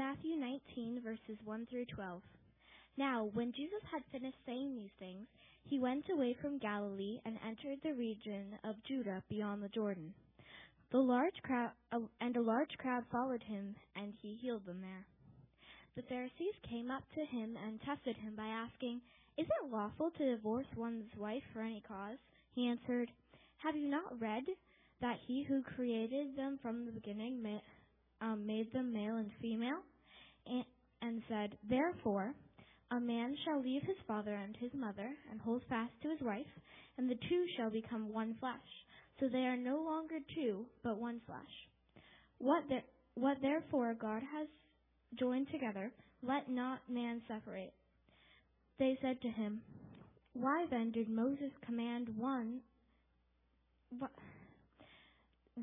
Matthew 19, verses 1 through 12. Now, when Jesus had finished saying these things, he went away from Galilee and entered the region of Judah beyond the Jordan. The large crowd uh, and a large crowd followed him, and he healed them there. The Pharisees came up to him and tested him by asking, "Is it lawful to divorce one's wife for any cause?" He answered, "Have you not read that he who created them from the beginning um, made them male and female?" And, and said, "Therefore." A man shall leave his father and his mother, and hold fast to his wife, and the two shall become one flesh. So they are no longer two, but one flesh. What, there, what therefore God has joined together, let not man separate. They said to him, Why then did Moses command one?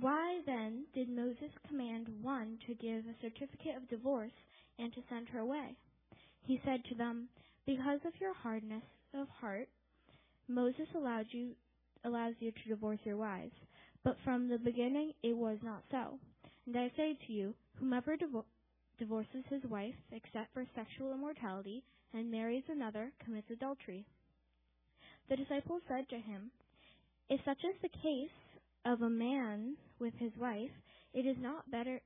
Why then did Moses command one to give a certificate of divorce and to send her away? He said to them, Because of your hardness of heart, Moses allowed you, allows you to divorce your wives. But from the beginning it was not so. And I say to you, whomever divo- divorces his wife, except for sexual immorality, and marries another, commits adultery. The disciples said to him, If such is the case of a man with his wife, it is not better,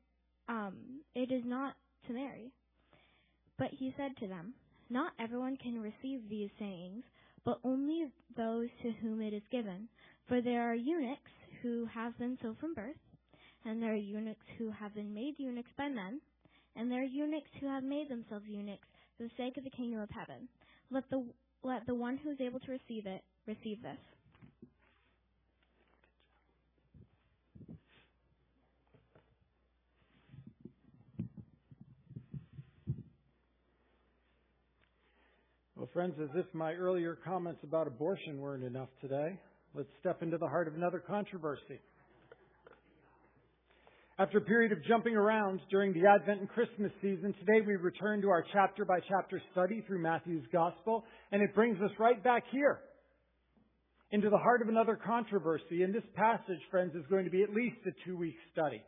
um, it is not to marry. But he said to them, Not everyone can receive these sayings, but only those to whom it is given. For there are eunuchs who have been so from birth, and there are eunuchs who have been made eunuchs by men, and there are eunuchs who have made themselves eunuchs for the sake of the kingdom of heaven. Let the let the one who is able to receive it receive this. Well, friends, as if my earlier comments about abortion weren't enough today, let's step into the heart of another controversy. After a period of jumping around during the Advent and Christmas season, today we return to our chapter by chapter study through Matthew's Gospel, and it brings us right back here into the heart of another controversy. And this passage, friends, is going to be at least a two week study.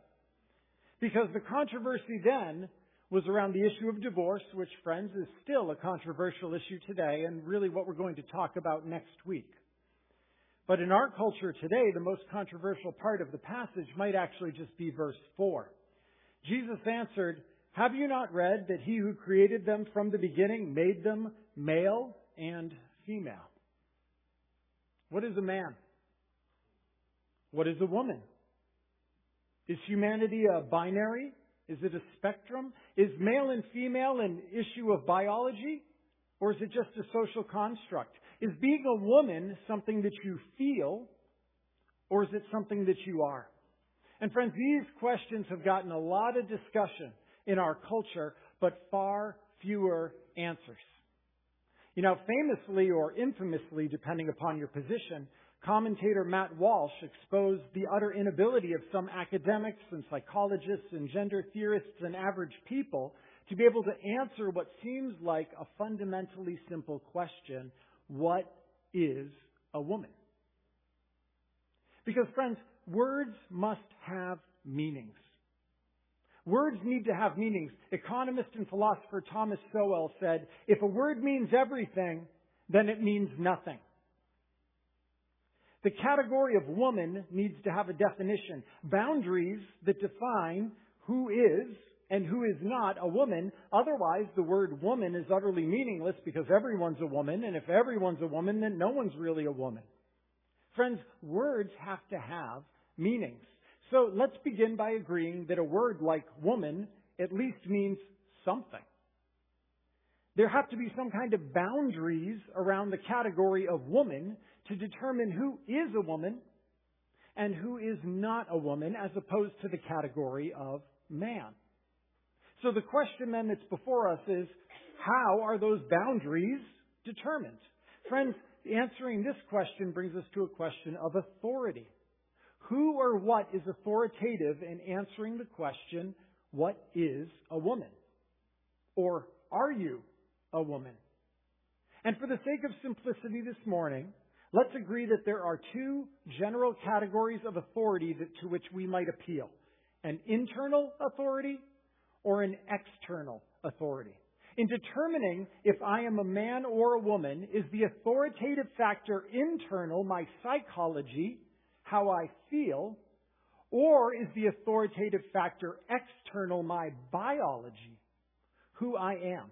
Because the controversy then was around the issue of divorce, which, friends, is still a controversial issue today and really what we're going to talk about next week. But in our culture today, the most controversial part of the passage might actually just be verse 4. Jesus answered, Have you not read that he who created them from the beginning made them male and female? What is a man? What is a woman? Is humanity a binary? Is it a spectrum? Is male and female an issue of biology? Or is it just a social construct? Is being a woman something that you feel? Or is it something that you are? And friends, these questions have gotten a lot of discussion in our culture, but far fewer answers. You know, famously or infamously, depending upon your position, Commentator Matt Walsh exposed the utter inability of some academics and psychologists and gender theorists and average people to be able to answer what seems like a fundamentally simple question What is a woman? Because, friends, words must have meanings. Words need to have meanings. Economist and philosopher Thomas Sowell said, if a word means everything, then it means nothing. The category of woman needs to have a definition. Boundaries that define who is and who is not a woman. Otherwise, the word woman is utterly meaningless because everyone's a woman, and if everyone's a woman, then no one's really a woman. Friends, words have to have meanings. So let's begin by agreeing that a word like woman at least means something. There have to be some kind of boundaries around the category of woman to determine who is a woman and who is not a woman as opposed to the category of man. So the question then that's before us is, how are those boundaries determined? Friends, answering this question brings us to a question of authority. Who or what is authoritative in answering the question, what is a woman? Or are you a woman? And for the sake of simplicity this morning, Let's agree that there are two general categories of authority that, to which we might appeal an internal authority or an external authority. In determining if I am a man or a woman, is the authoritative factor internal, my psychology, how I feel, or is the authoritative factor external, my biology, who I am?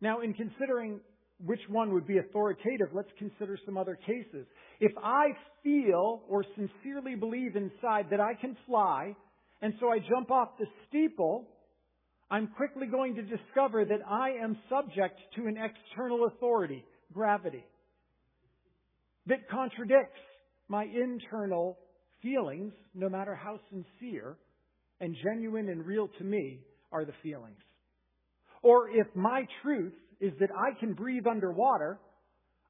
Now, in considering which one would be authoritative, let's consider some other cases. If I feel or sincerely believe inside that I can fly, and so I jump off the steeple, I'm quickly going to discover that I am subject to an external authority, gravity, that contradicts my internal feelings, no matter how sincere and genuine and real to me are the feelings. Or if my truth is that I can breathe underwater,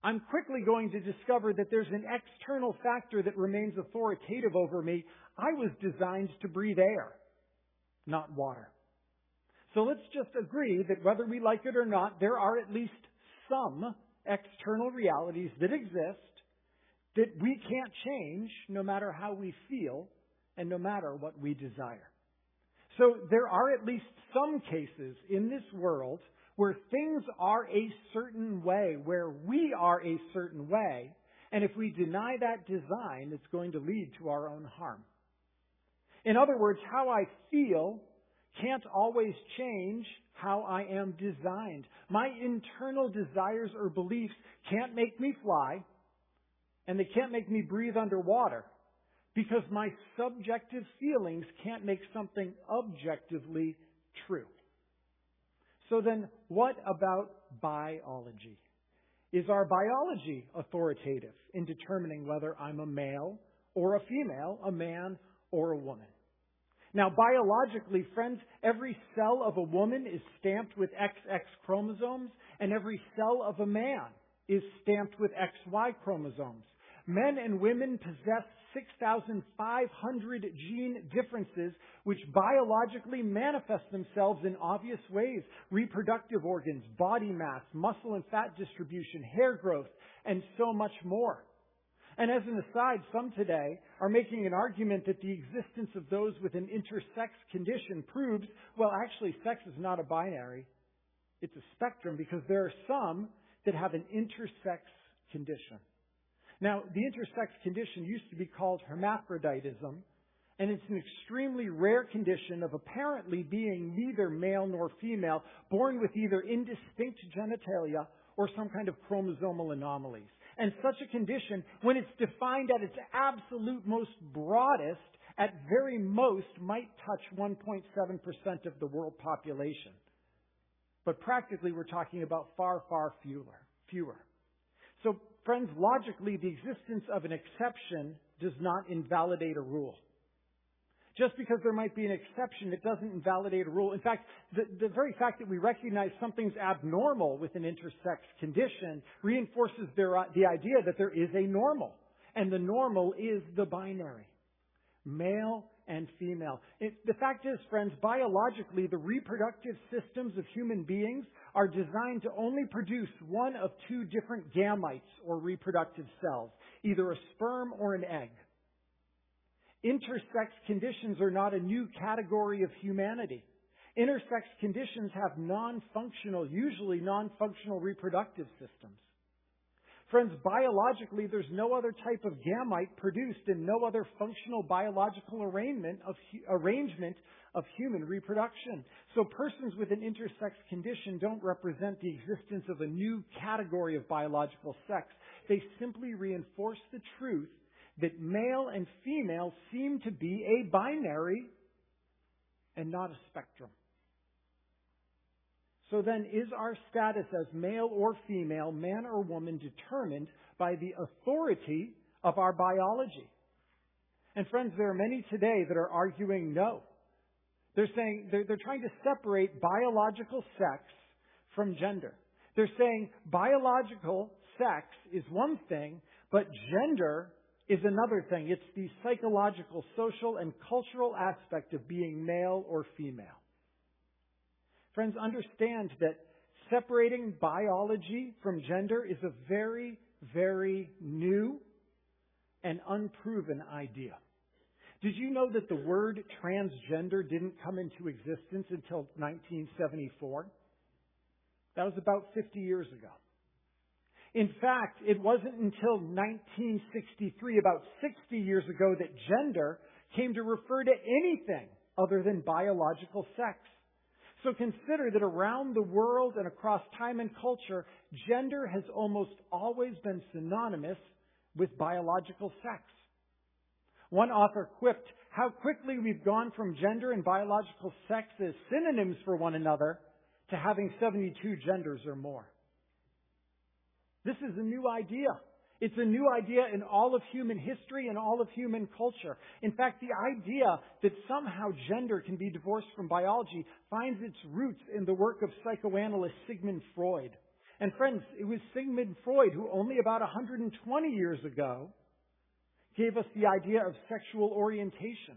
I'm quickly going to discover that there's an external factor that remains authoritative over me. I was designed to breathe air, not water. So let's just agree that whether we like it or not, there are at least some external realities that exist that we can't change no matter how we feel and no matter what we desire. So there are at least some cases in this world where things are a certain way, where we are a certain way, and if we deny that design, it's going to lead to our own harm. In other words, how I feel can't always change how I am designed. My internal desires or beliefs can't make me fly, and they can't make me breathe underwater because my subjective feelings can't make something objectively true. So then, what about biology? Is our biology authoritative in determining whether I'm a male or a female, a man or a woman? Now, biologically, friends, every cell of a woman is stamped with XX chromosomes, and every cell of a man is stamped with XY chromosomes. Men and women possess 6,500 gene differences which biologically manifest themselves in obvious ways. Reproductive organs, body mass, muscle and fat distribution, hair growth, and so much more. And as an aside, some today are making an argument that the existence of those with an intersex condition proves, well, actually, sex is not a binary. It's a spectrum because there are some that have an intersex condition. Now, the intersex condition used to be called hermaphroditism, and it's an extremely rare condition of apparently being neither male nor female, born with either indistinct genitalia or some kind of chromosomal anomalies. And such a condition, when it's defined at its absolute most broadest, at very most might touch 1.7% of the world population. But practically we're talking about far, far fewer. fewer. So friends, logically the existence of an exception does not invalidate a rule. Just because there might be an exception, it doesn't invalidate a rule. In fact, the, the very fact that we recognize something's abnormal with an intersex condition reinforces their, the idea that there is a normal. And the normal is the binary. Male and female. It, the fact is, friends, biologically, the reproductive systems of human beings are designed to only produce one of two different gametes or reproductive cells, either a sperm or an egg. Intersex conditions are not a new category of humanity. Intersex conditions have non-functional, usually non-functional reproductive systems. Friends, biologically, there's no other type of gamete produced in no other functional biological arrangement of, arrangement of human reproduction. So persons with an intersex condition don't represent the existence of a new category of biological sex. They simply reinforce the truth that male and female seem to be a binary and not a spectrum. So then, is our status as male or female, man or woman, determined by the authority of our biology? And friends, there are many today that are arguing no. They're saying, they're, they're trying to separate biological sex from gender. They're saying biological sex is one thing, but gender is another thing. It's the psychological, social, and cultural aspect of being male or female. Friends, understand that separating biology from gender is a very, very new and unproven idea. Did you know that the word transgender didn't come into existence until 1974? That was about 50 years ago. In fact, it wasn't until 1963, about 60 years ago, that gender came to refer to anything other than biological sex. So consider that around the world and across time and culture, gender has almost always been synonymous with biological sex. One author quipped how quickly we've gone from gender and biological sex as synonyms for one another to having 72 genders or more. This is a new idea. It's a new idea in all of human history and all of human culture. In fact, the idea that somehow gender can be divorced from biology finds its roots in the work of psychoanalyst Sigmund Freud. And friends, it was Sigmund Freud who only about 120 years ago gave us the idea of sexual orientation.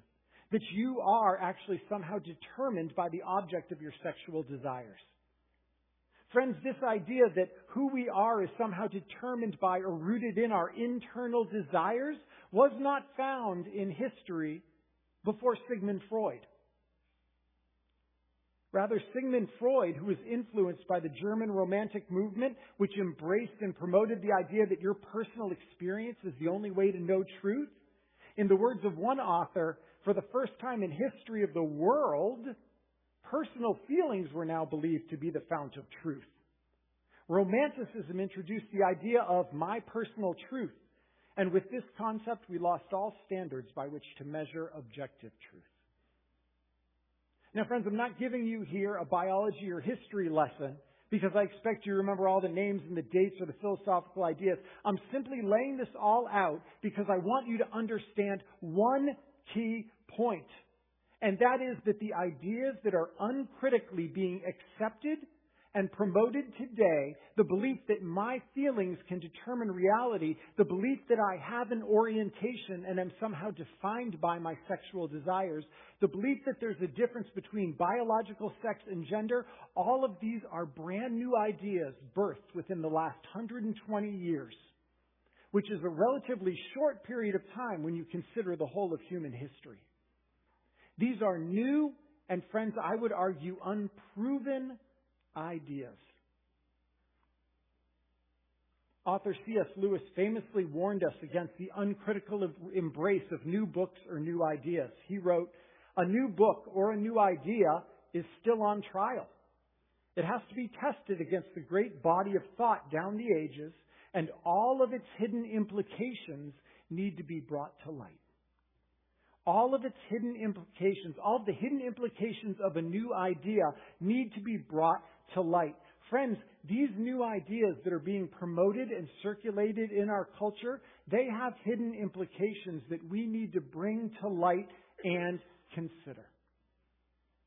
That you are actually somehow determined by the object of your sexual desires. Friends, this idea that who we are is somehow determined by or rooted in our internal desires was not found in history before Sigmund Freud. Rather, Sigmund Freud, who was influenced by the German Romantic movement, which embraced and promoted the idea that your personal experience is the only way to know truth, in the words of one author, for the first time in history of the world, personal feelings were now believed to be the fount of truth. Romanticism introduced the idea of my personal truth, and with this concept, we lost all standards by which to measure objective truth. Now, friends, I'm not giving you here a biology or history lesson because I expect you to remember all the names and the dates or the philosophical ideas. I'm simply laying this all out because I want you to understand one key point. And that is that the ideas that are uncritically being accepted and promoted today the belief that my feelings can determine reality, the belief that I have an orientation and am somehow defined by my sexual desires, the belief that there's a difference between biological sex and gender, all of these are brand new ideas birthed within the last 120 years, which is a relatively short period of time when you consider the whole of human history. These are new and friends, I would argue, unproven ideas. Author C.S. Lewis famously warned us against the uncritical embrace of new books or new ideas. He wrote, A new book or a new idea is still on trial. It has to be tested against the great body of thought down the ages, and all of its hidden implications need to be brought to light all of its hidden implications, all of the hidden implications of a new idea need to be brought to light. Friends, these new ideas that are being promoted and circulated in our culture, they have hidden implications that we need to bring to light and consider.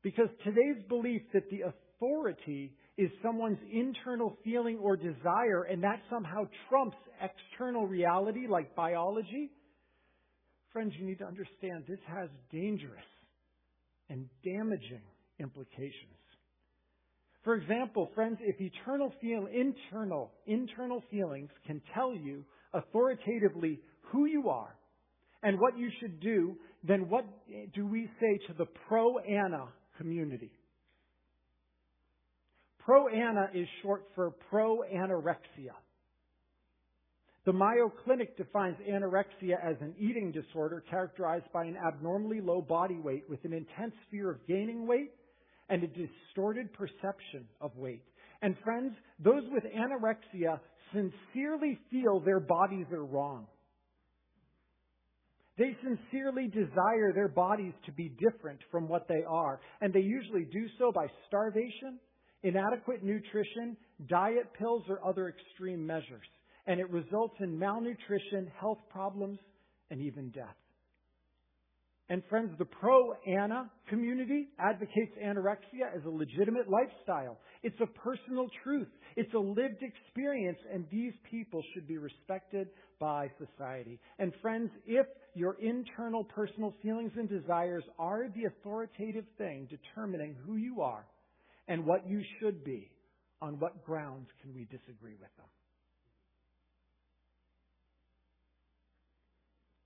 Because today's belief that the authority is someone's internal feeling or desire and that somehow trumps external reality like biology, friends, you need to understand this has dangerous and damaging implications. For example, friends, if eternal feel, internal, internal feelings can tell you authoritatively who you are and what you should do, then what do we say to the pro-ana community? Pro-ana is short for pro-anorexia. The Mayo Clinic defines anorexia as an eating disorder characterized by an abnormally low body weight with an intense fear of gaining weight and a distorted perception of weight. And friends, those with anorexia sincerely feel their bodies are wrong. They sincerely desire their bodies to be different from what they are, and they usually do so by starvation, inadequate nutrition, diet pills, or other extreme measures. And it results in malnutrition, health problems, and even death. And friends, the pro-Ana community advocates anorexia as a legitimate lifestyle. It's a personal truth. It's a lived experience, and these people should be respected by society. And friends, if your internal personal feelings and desires are the authoritative thing determining who you are and what you should be, on what grounds can we disagree with them?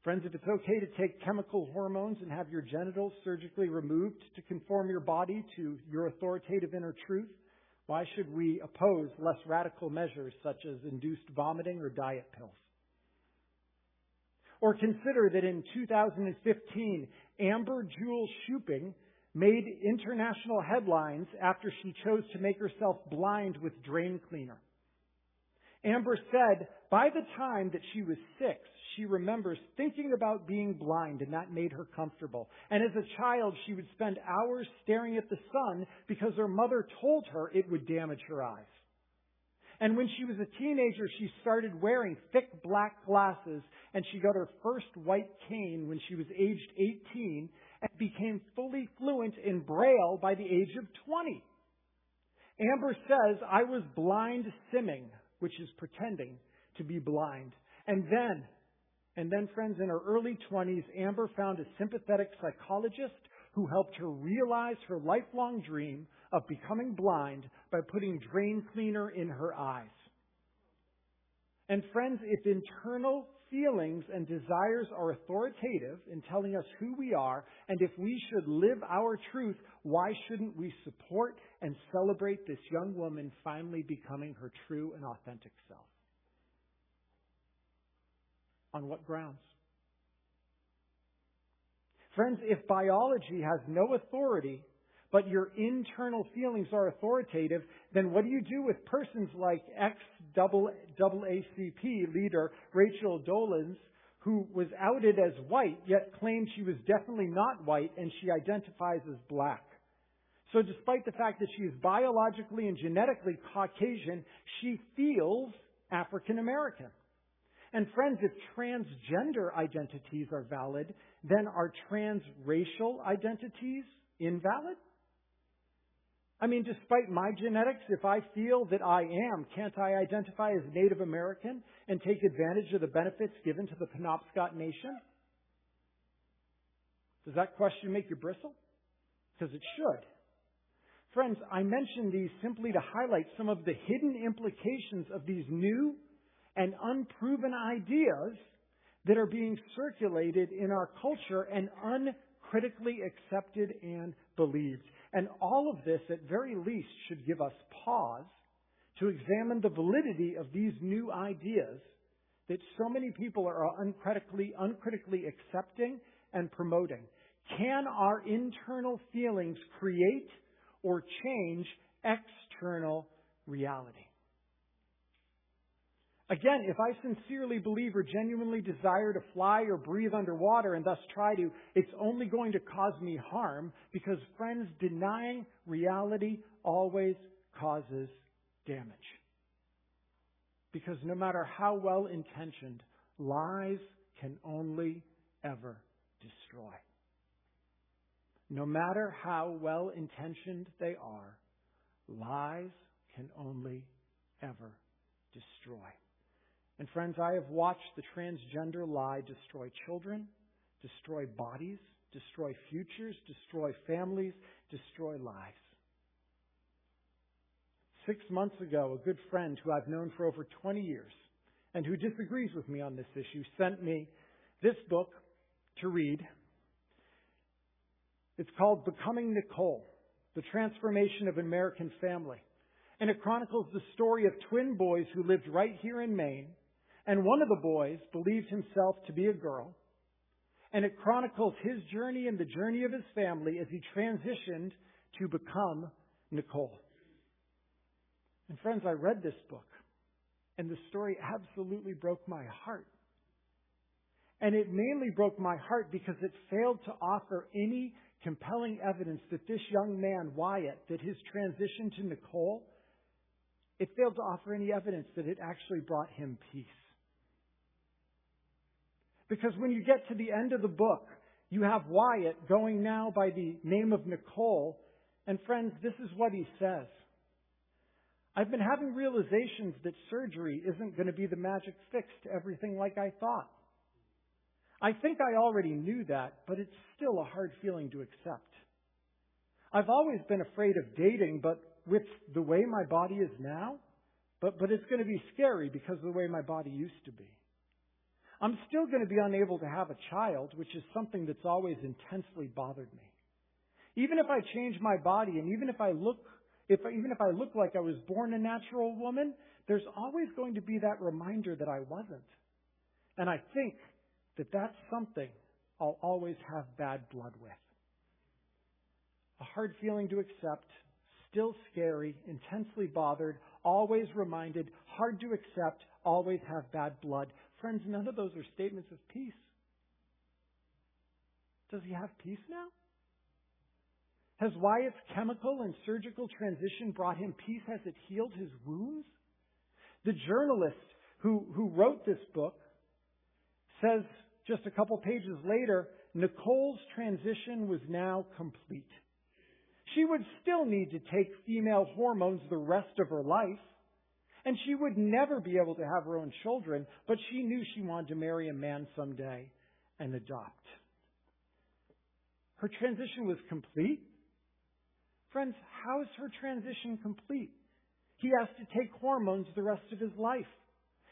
Friends, if it's okay to take chemical hormones and have your genitals surgically removed to conform your body to your authoritative inner truth, why should we oppose less radical measures such as induced vomiting or diet pills? Or consider that in 2015, Amber Jewel Shuping made international headlines after she chose to make herself blind with drain cleaner. Amber said by the time that she was six, she remembers thinking about being blind and that made her comfortable. And as a child, she would spend hours staring at the sun because her mother told her it would damage her eyes. And when she was a teenager, she started wearing thick black glasses and she got her first white cane when she was aged 18 and became fully fluent in Braille by the age of 20. Amber says, I was blind simming, which is pretending to be blind. And then, and then friends, in her early 20s, Amber found a sympathetic psychologist who helped her realize her lifelong dream of becoming blind by putting drain cleaner in her eyes. And friends, if internal feelings and desires are authoritative in telling us who we are, and if we should live our truth, why shouldn't we support and celebrate this young woman finally becoming her true and authentic self? On what grounds? Friends, if biology has no authority, but your internal feelings are authoritative, then what do you do with persons like ex-NAACP leader Rachel Dolezal, who was outed as white, yet claimed she was definitely not white and she identifies as black? So despite the fact that she is biologically and genetically Caucasian, she feels African American. And friends, if transgender identities are valid, then are transracial identities invalid? I mean, despite my genetics, if I feel that I am, can't I identify as Native American and take advantage of the benefits given to the Penobscot Nation? Does that question make you bristle? Because it should. Friends, I mention these simply to highlight some of the hidden implications of these new and unproven ideas that are being circulated in our culture and uncritically accepted and believed. And all of this, at very least, should give us pause to examine the validity of these new ideas that so many people are uncritically, uncritically accepting and promoting. Can our internal feelings create or change external reality? Again, if I sincerely believe or genuinely desire to fly or breathe underwater and thus try to, it's only going to cause me harm because, friends, denying reality always causes damage. Because no matter how well intentioned, lies can only ever destroy. No matter how well intentioned they are, lies can only ever destroy. And friends, I have watched the transgender lie destroy children, destroy bodies, destroy futures, destroy families, destroy lives. Six months ago, a good friend who I've known for over 20 years and who disagrees with me on this issue sent me this book to read. It's called Becoming Nicole, The Transformation of an American Family. And it chronicles the story of twin boys who lived right here in Maine and one of the boys believed himself to be a girl. And it chronicles his journey and the journey of his family as he transitioned to become Nicole. And friends, I read this book, and the story absolutely broke my heart. And it mainly broke my heart because it failed to offer any compelling evidence that this young man, Wyatt, that his transition to Nicole, it failed to offer any evidence that it actually brought him peace. Because when you get to the end of the book, you have Wyatt going now by the name of Nicole. And friends, this is what he says. I've been having realizations that surgery isn't going to be the magic fix to everything like I thought. I think I already knew that, but it's still a hard feeling to accept. I've always been afraid of dating, but with the way my body is now, but, but it's going to be scary because of the way my body used to be. I'm still going to be unable to have a child, which is something that's always intensely bothered me. Even if I change my body and even if I look, if, even if I look like I was born a natural woman, there's always going to be that reminder that I wasn't. And I think that that's something I'll always have bad blood with. A hard feeling to accept, still scary, intensely bothered, always reminded, hard to accept, always have bad blood. Friends, none of those are statements of peace. Does he have peace now? Has Wyatt's chemical and surgical transition brought him peace? Has it healed his wounds? The journalist who, who wrote this book says just a couple pages later, Nicole's transition was now complete. She would still need to take female hormones the rest of her life, and she would never be able to have her own children, but she knew she wanted to marry a man someday and adopt. Her transition was complete. Friends, how is her transition complete? He has to take hormones the rest of his life.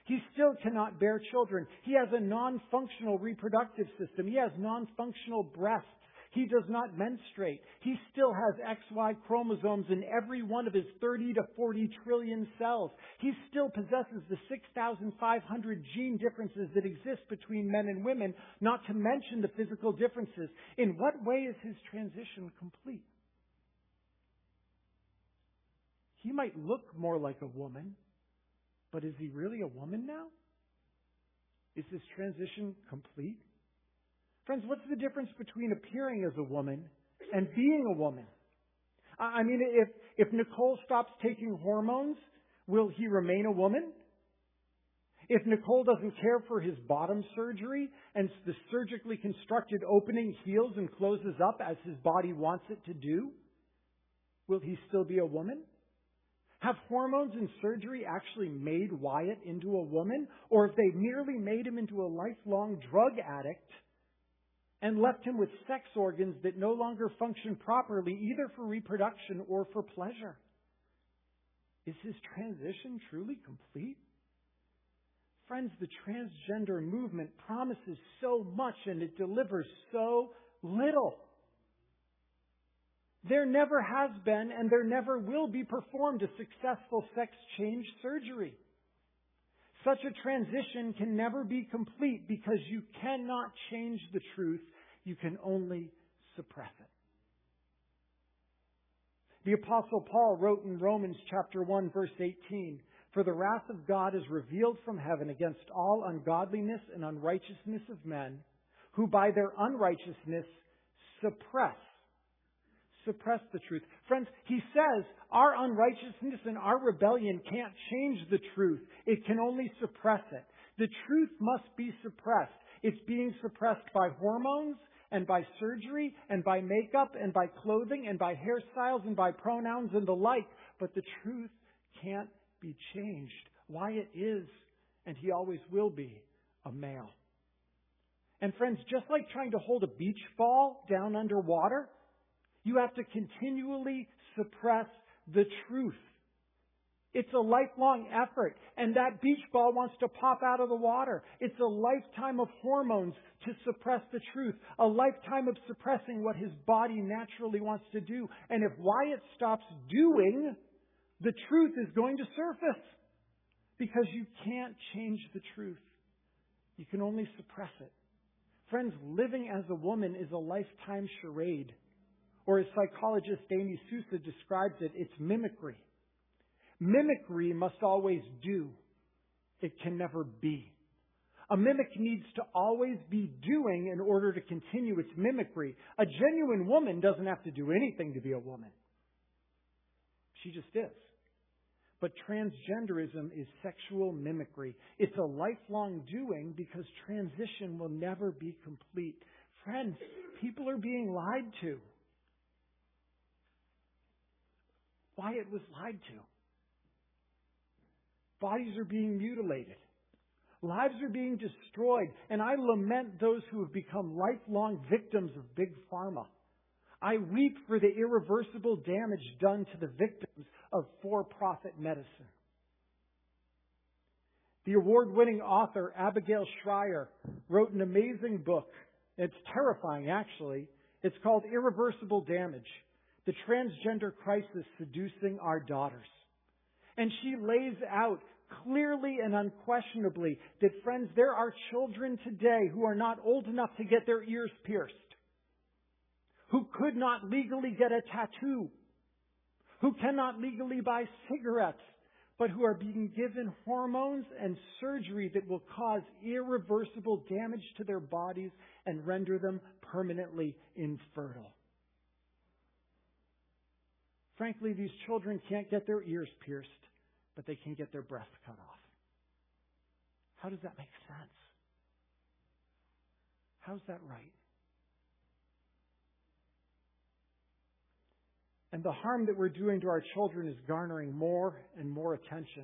He still cannot bear children. He has a non-functional reproductive system. He has non-functional breasts. He does not menstruate. He still has XY chromosomes in every one of his 30 to 40 trillion cells. He still possesses the 6,500 gene differences that exist between men and women, not to mention the physical differences. In what way is his transition complete? He might look more like a woman, but is he really a woman now? Is this transition complete? Friends, what's the difference between appearing as a woman and being a woman? I mean, if, if Nicole stops taking hormones, will he remain a woman? If Nicole doesn't care for his bottom surgery and the surgically constructed opening heals and closes up as his body wants it to do, will he still be a woman? Have hormones and surgery actually made Wyatt into a woman? Or if they merely made him into a lifelong drug addict and left him with sex organs that no longer function properly either for reproduction or for pleasure? Is his transition truly complete? Friends, the transgender movement promises so much and it delivers so little. There never has been and there never will be performed a successful sex change surgery. Such a transition can never be complete because you cannot change the truth. You can only suppress it. The apostle Paul wrote in Romans chapter 1 verse 18, For the wrath of God is revealed from heaven against all ungodliness and unrighteousness of men, who by their unrighteousness suppress suppress the truth. Friends, he says our unrighteousness and our rebellion can't change the truth. It can only suppress it. The truth must be suppressed. It's being suppressed by hormones and by surgery and by makeup and by clothing and by hairstyles and by pronouns and the like. But the truth can't be changed. Why it is, and he always will be, a male. And friends, just like trying to hold a beach ball down underwater, you have to continually suppress the truth. It's a lifelong effort, and that beach ball wants to pop out of the water. It's a lifetime of hormones to suppress the truth, a lifetime of suppressing what his body naturally wants to do. And if Wyatt stops doing, the truth is going to surface because you can't change the truth. You can only suppress it. Friends, living as a woman is a lifetime charade. Or as psychologist Amy Sousa describes it, it's mimicry. Mimicry must always do. It can never be. A mimic needs to always be doing in order to continue its mimicry. A genuine woman doesn't have to do anything to be a woman. She just is. But transgenderism is sexual mimicry. It's a lifelong doing because transition will never be complete. Friends, people are being lied to. Wyatt was lied to. Bodies are being mutilated. Lives are being destroyed. And I lament those who have become lifelong victims of big pharma. I weep for the irreversible damage done to the victims of for profit medicine. The award winning author Abigail Shrier wrote an amazing book. It's terrifying, actually. It's called Irreversible Damage The Transgender Crisis Seducing Our Daughters. And she lays out clearly and unquestionably that, friends, there are children today who are not old enough to get their ears pierced, who could not legally get a tattoo, who cannot legally buy cigarettes, but who are being given hormones and surgery that will cause irreversible damage to their bodies and render them permanently infertile. Frankly, these children can't get their ears pierced, but they can get their breath cut off. How does that make sense? How's that right? And the harm that we're doing to our children is garnering more and more attention.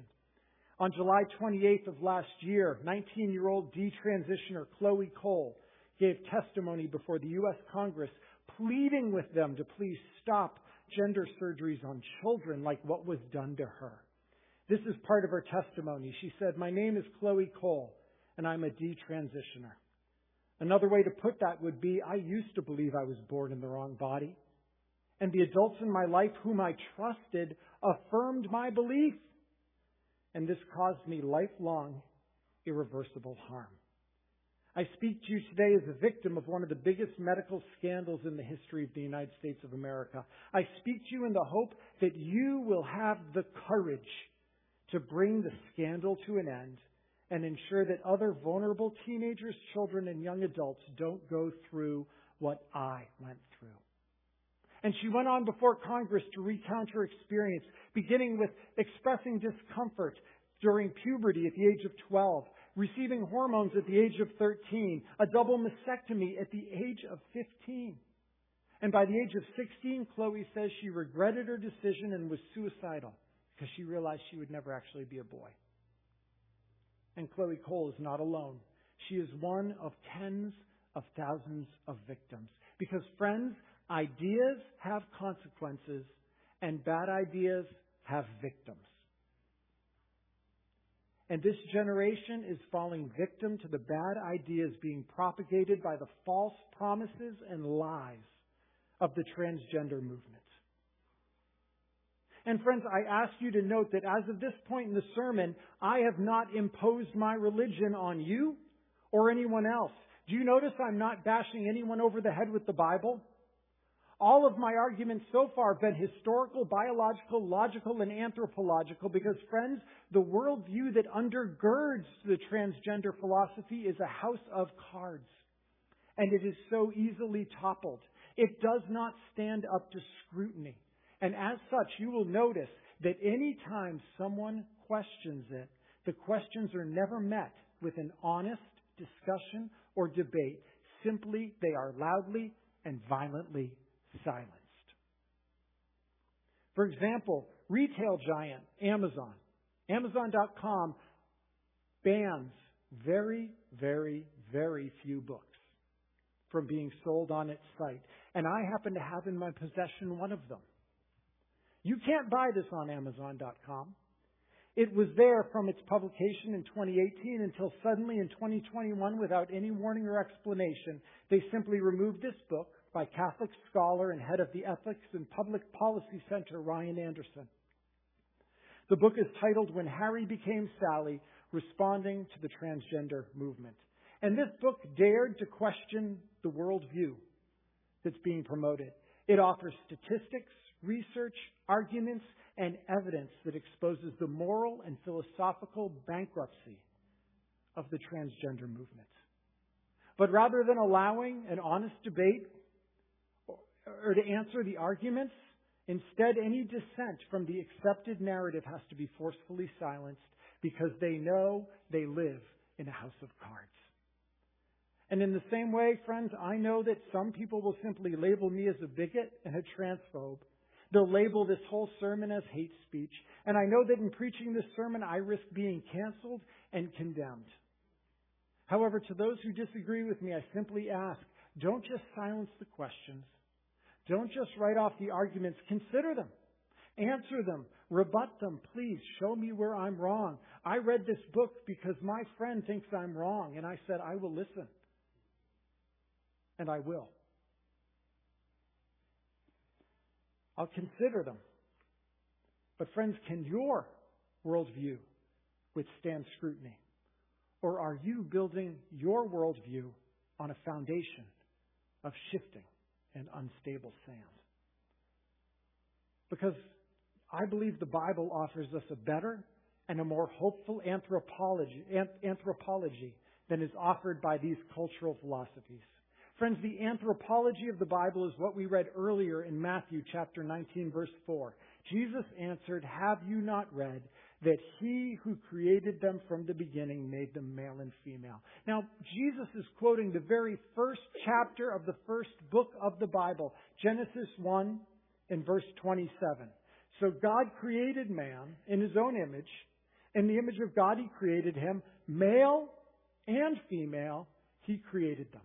On July 28th of last year, 19 year old detransitioner Chloe Cole gave testimony before the U.S. Congress pleading with them to please stop gender surgeries on children like what was done to her. This is part of her testimony. She said, My name is Chloe Cole, and I'm a detransitioner. Another way to put that would be I used to believe I was born in the wrong body and the adults in my life whom I trusted affirmed my belief. And this caused me lifelong, irreversible harm. I speak to you today as a victim of one of the biggest medical scandals in the history of the United States of America. I speak to you in the hope that you will have the courage to bring the scandal to an end and ensure that other vulnerable teenagers, children, and young adults don't go through what I went through. And she went on before Congress to recount her experience, beginning with expressing discomfort during puberty at the age of 12, receiving hormones at the age of 13, a double mastectomy at the age of 15. And by the age of 16, Chloe says she regretted her decision and was suicidal because she realized she would never actually be a boy. And Chloe Cole is not alone. She is one of tens of thousands of victims. Because, friends, Ideas have consequences, and bad ideas have victims. And this generation is falling victim to the bad ideas being propagated by the false promises and lies of the transgender movement. And friends, I ask you to note that as of this point in the sermon, I have not imposed my religion on you or anyone else. Do you notice I'm not bashing anyone over the head with the Bible? All of my arguments so far have been historical, biological, logical, and anthropological because, friends, the worldview that undergirds the transgender philosophy is a house of cards. And it is so easily toppled. It does not stand up to scrutiny. And as such, you will notice that any time someone questions it, the questions are never met with an honest discussion or debate. Simply, they are loudly and violently silenced. For example, retail giant Amazon. Amazon.com bans very, very, very few books from being sold on its site. And I happen to have in my possession one of them. You can't buy this on Amazon.com. It was there from its publication in 2018 until suddenly in 2021, without any warning or explanation, they simply removed this book by Catholic scholar and head of the Ethics and Public Policy Center, Ryan Anderson. The book is titled When Harry Became Sally Responding to the Transgender Movement. And this book dared to question the worldview that's being promoted. It offers statistics, research, arguments, and evidence that exposes the moral and philosophical bankruptcy of the transgender movement. But rather than allowing an honest debate or to answer the arguments. Instead, any dissent from the accepted narrative has to be forcefully silenced because they know they live in a house of cards. And in the same way, friends, I know that some people will simply label me as a bigot and a transphobe. They'll label this whole sermon as hate speech. And I know that in preaching this sermon, I risk being canceled and condemned. However, to those who disagree with me, I simply ask, don't just silence the questions. Don't just write off the arguments, consider them. Answer them. Rebut them. Please show me where I'm wrong. I read this book because my friend thinks I'm wrong, and I said, I will listen. And I will. I'll consider them. But, friends, can your worldview withstand scrutiny? Or are you building your worldview on a foundation of shifting and unstable sand? Because I believe the Bible offers us a better and a more hopeful anthropology, anthropology than is offered by these cultural philosophies. Friends, the anthropology of the Bible is what we read earlier in Matthew chapter 19 verse 4. Jesus answered, Have you not read that he who created them from the beginning made them male and female? Now, Jesus is quoting the very first chapter of the first book of the Bible, Genesis 1 in verse 27. So God created man in his own image. In the image of God, he created him. Male and female, he created them.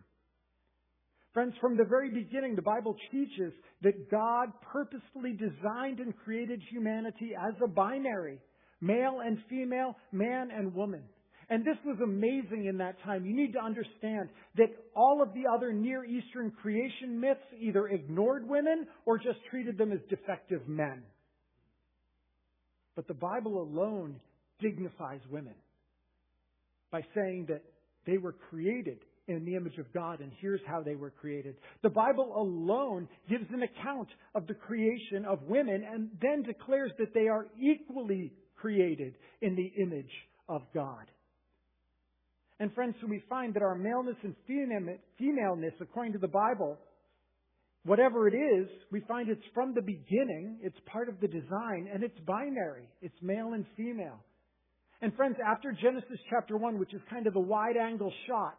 Friends, from the very beginning, the Bible teaches that God purposefully designed and created humanity as a binary male and female, man and woman. And this was amazing in that time. You need to understand that all of the other Near Eastern creation myths either ignored women or just treated them as defective men. But the Bible alone dignifies women by saying that they were created in the image of God, and here's how they were created. The Bible alone gives an account of the creation of women and then declares that they are equally created in the image of God. And friends, so we find that our maleness and femaleness, according to the Bible, whatever it is, we find it's from the beginning, it's part of the design, and it's binary. It's male and female. And friends, after Genesis chapter 1, which is kind of a wide angle shot,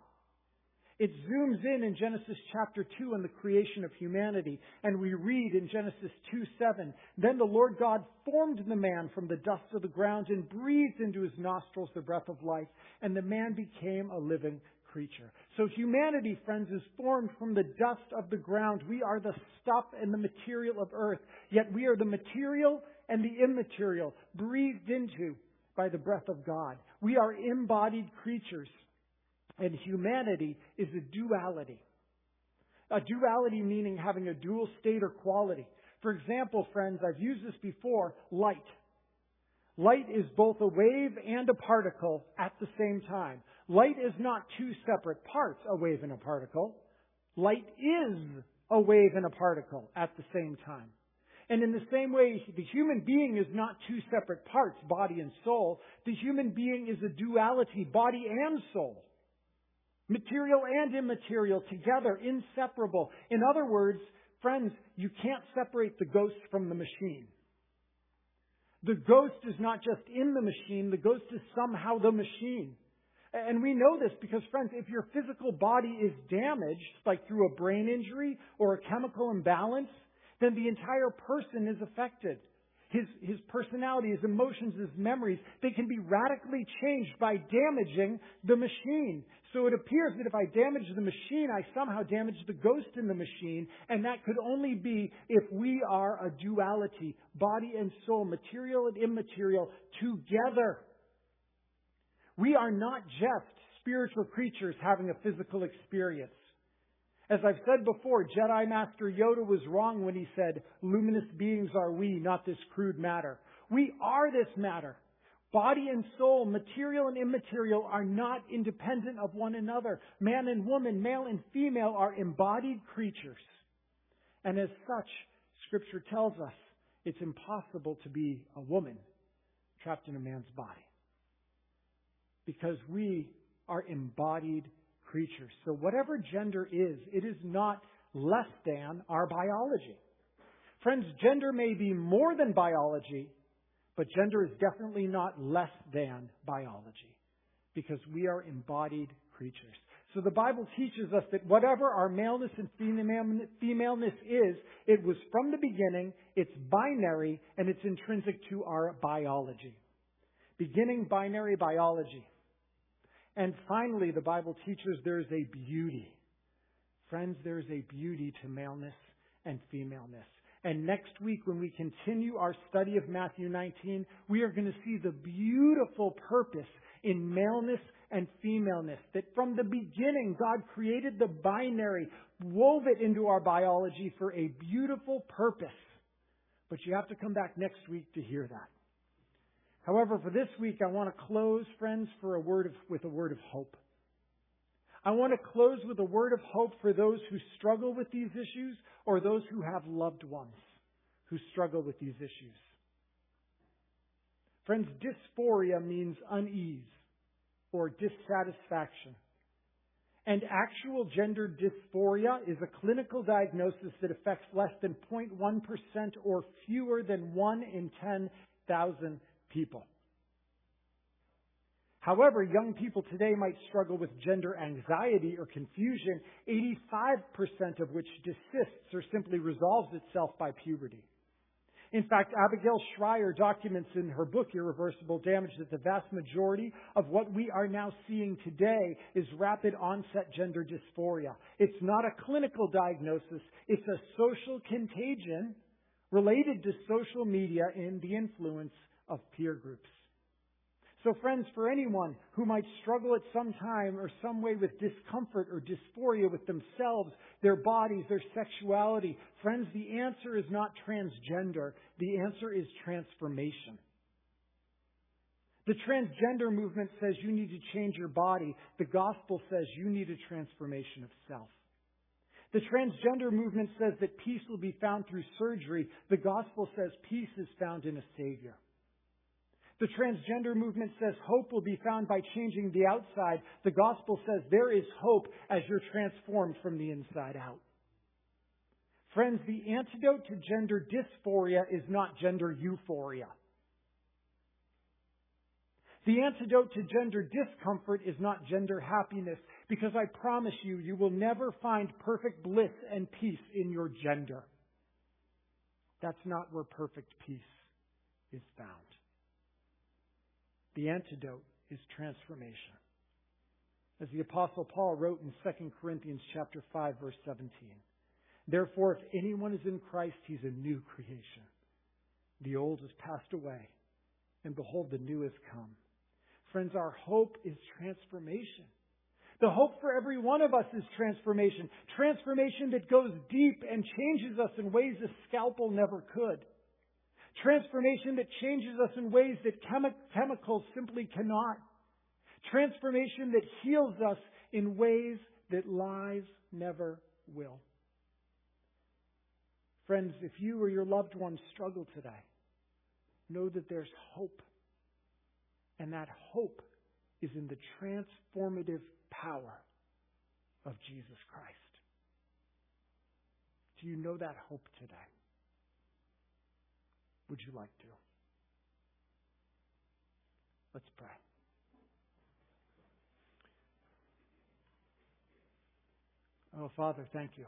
it zooms in in Genesis chapter 2 on the creation of humanity, and we read in Genesis 2 7, Then the Lord God formed the man from the dust of the ground and breathed into his nostrils the breath of life, and the man became a living creature. So humanity, friends, is formed from the dust of the ground. We are the stuff and the material of earth, yet we are the material and the immaterial, breathed into by the breath of God. We are embodied creatures. And humanity is a duality. A duality meaning having a dual state or quality. For example, friends, I've used this before, light. Light is both a wave and a particle at the same time. Light is not two separate parts, a wave and a particle. Light is a wave and a particle at the same time. And in the same way, the human being is not two separate parts, body and soul. The human being is a duality, body and soul. Material and immaterial together, inseparable. In other words, friends, you can't separate the ghost from the machine. The ghost is not just in the machine, the ghost is somehow the machine. And we know this because, friends, if your physical body is damaged, like through a brain injury or a chemical imbalance, then the entire person is affected his, his personality, his emotions, his memories, they can be radically changed by damaging the machine. So it appears that if I damage the machine, I somehow damage the ghost in the machine, and that could only be if we are a duality, body and soul, material and immaterial, together. We are not just spiritual creatures having a physical experience. As I've said before, Jedi Master Yoda was wrong when he said, luminous beings are we, not this crude matter. We are this matter. Body and soul, material and immaterial, are not independent of one another. Man and woman, male and female, are embodied creatures. And as such, Scripture tells us it's impossible to be a woman trapped in a man's body. Because we are embodied creatures. So whatever gender is, it is not less than our biology. Friends, gender may be more than biology, but gender is definitely not less than biology because we are embodied creatures. So the Bible teaches us that whatever our maleness and femaleness is, it was from the beginning, it's binary, and it's intrinsic to our biology. Beginning binary biology. And finally, the Bible teaches there's a beauty. Friends, there's a beauty to maleness and femaleness. And next week, when we continue our study of Matthew 19, we are going to see the beautiful purpose in maleness and femaleness. That from the beginning, God created the binary, wove it into our biology for a beautiful purpose. But you have to come back next week to hear that. However, for this week, I want to close, friends, for a word of, with a word of hope. I want to close with a word of hope for those who struggle with these issues or those who have loved ones who struggle with these issues. Friends, dysphoria means unease or dissatisfaction. And actual gender dysphoria is a clinical diagnosis that affects less than 0.1% or fewer than 1 in 10,000 people. However, young people today might struggle with gender anxiety or confusion, 85% of which desists or simply resolves itself by puberty. In fact, Abigail Shrier documents in her book, Irreversible Damage, that the vast majority of what we are now seeing today is rapid onset gender dysphoria. It's not a clinical diagnosis, it's a social contagion related to social media and the influence of peer groups. So friends, for anyone who might struggle at some time or some way with discomfort or dysphoria with themselves, their bodies, their sexuality, friends, the answer is not transgender. The answer is transformation. The transgender movement says you need to change your body. The gospel says you need a transformation of self. The transgender movement says that peace will be found through surgery. The gospel says peace is found in a Savior. The transgender movement says hope will be found by changing the outside. The gospel says there is hope as you're transformed from the inside out. Friends, the antidote to gender dysphoria is not gender euphoria. The antidote to gender discomfort is not gender happiness, because I promise you, you will never find perfect bliss and peace in your gender. That's not where perfect peace is found. The antidote is transformation. As the apostle Paul wrote in 2 Corinthians chapter 5 verse 17. Therefore, if anyone is in Christ, he's a new creation. The old has passed away, and behold, the new has come. Friends, our hope is transformation. The hope for every one of us is transformation. Transformation that goes deep and changes us in ways a scalpel never could. Transformation that changes us in ways that chemi- chemicals simply cannot. Transformation that heals us in ways that lies never will. Friends, if you or your loved ones struggle today, know that there's hope. And that hope is in the transformative power of Jesus Christ. Do you know that hope today? Would you like to? Let's pray. Oh, Father, thank you.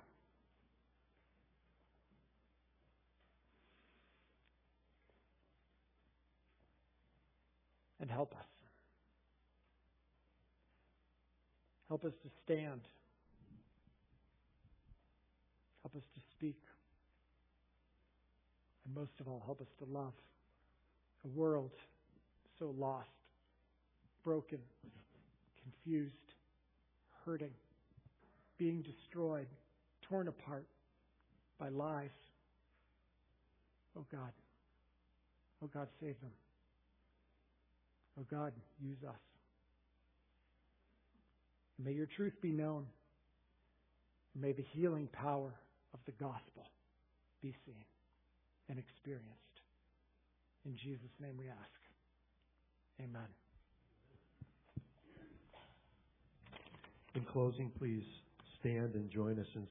And help us. Help us to stand. Help us to speak. And most of all, help us to love a world so lost, broken, confused, hurting, being destroyed, torn apart by lies. Oh God. Oh God, save them. Oh God, use us. May your truth be known. May the healing power of the gospel be seen and experienced. In Jesus' name we ask. Amen. In closing, please stand and join us in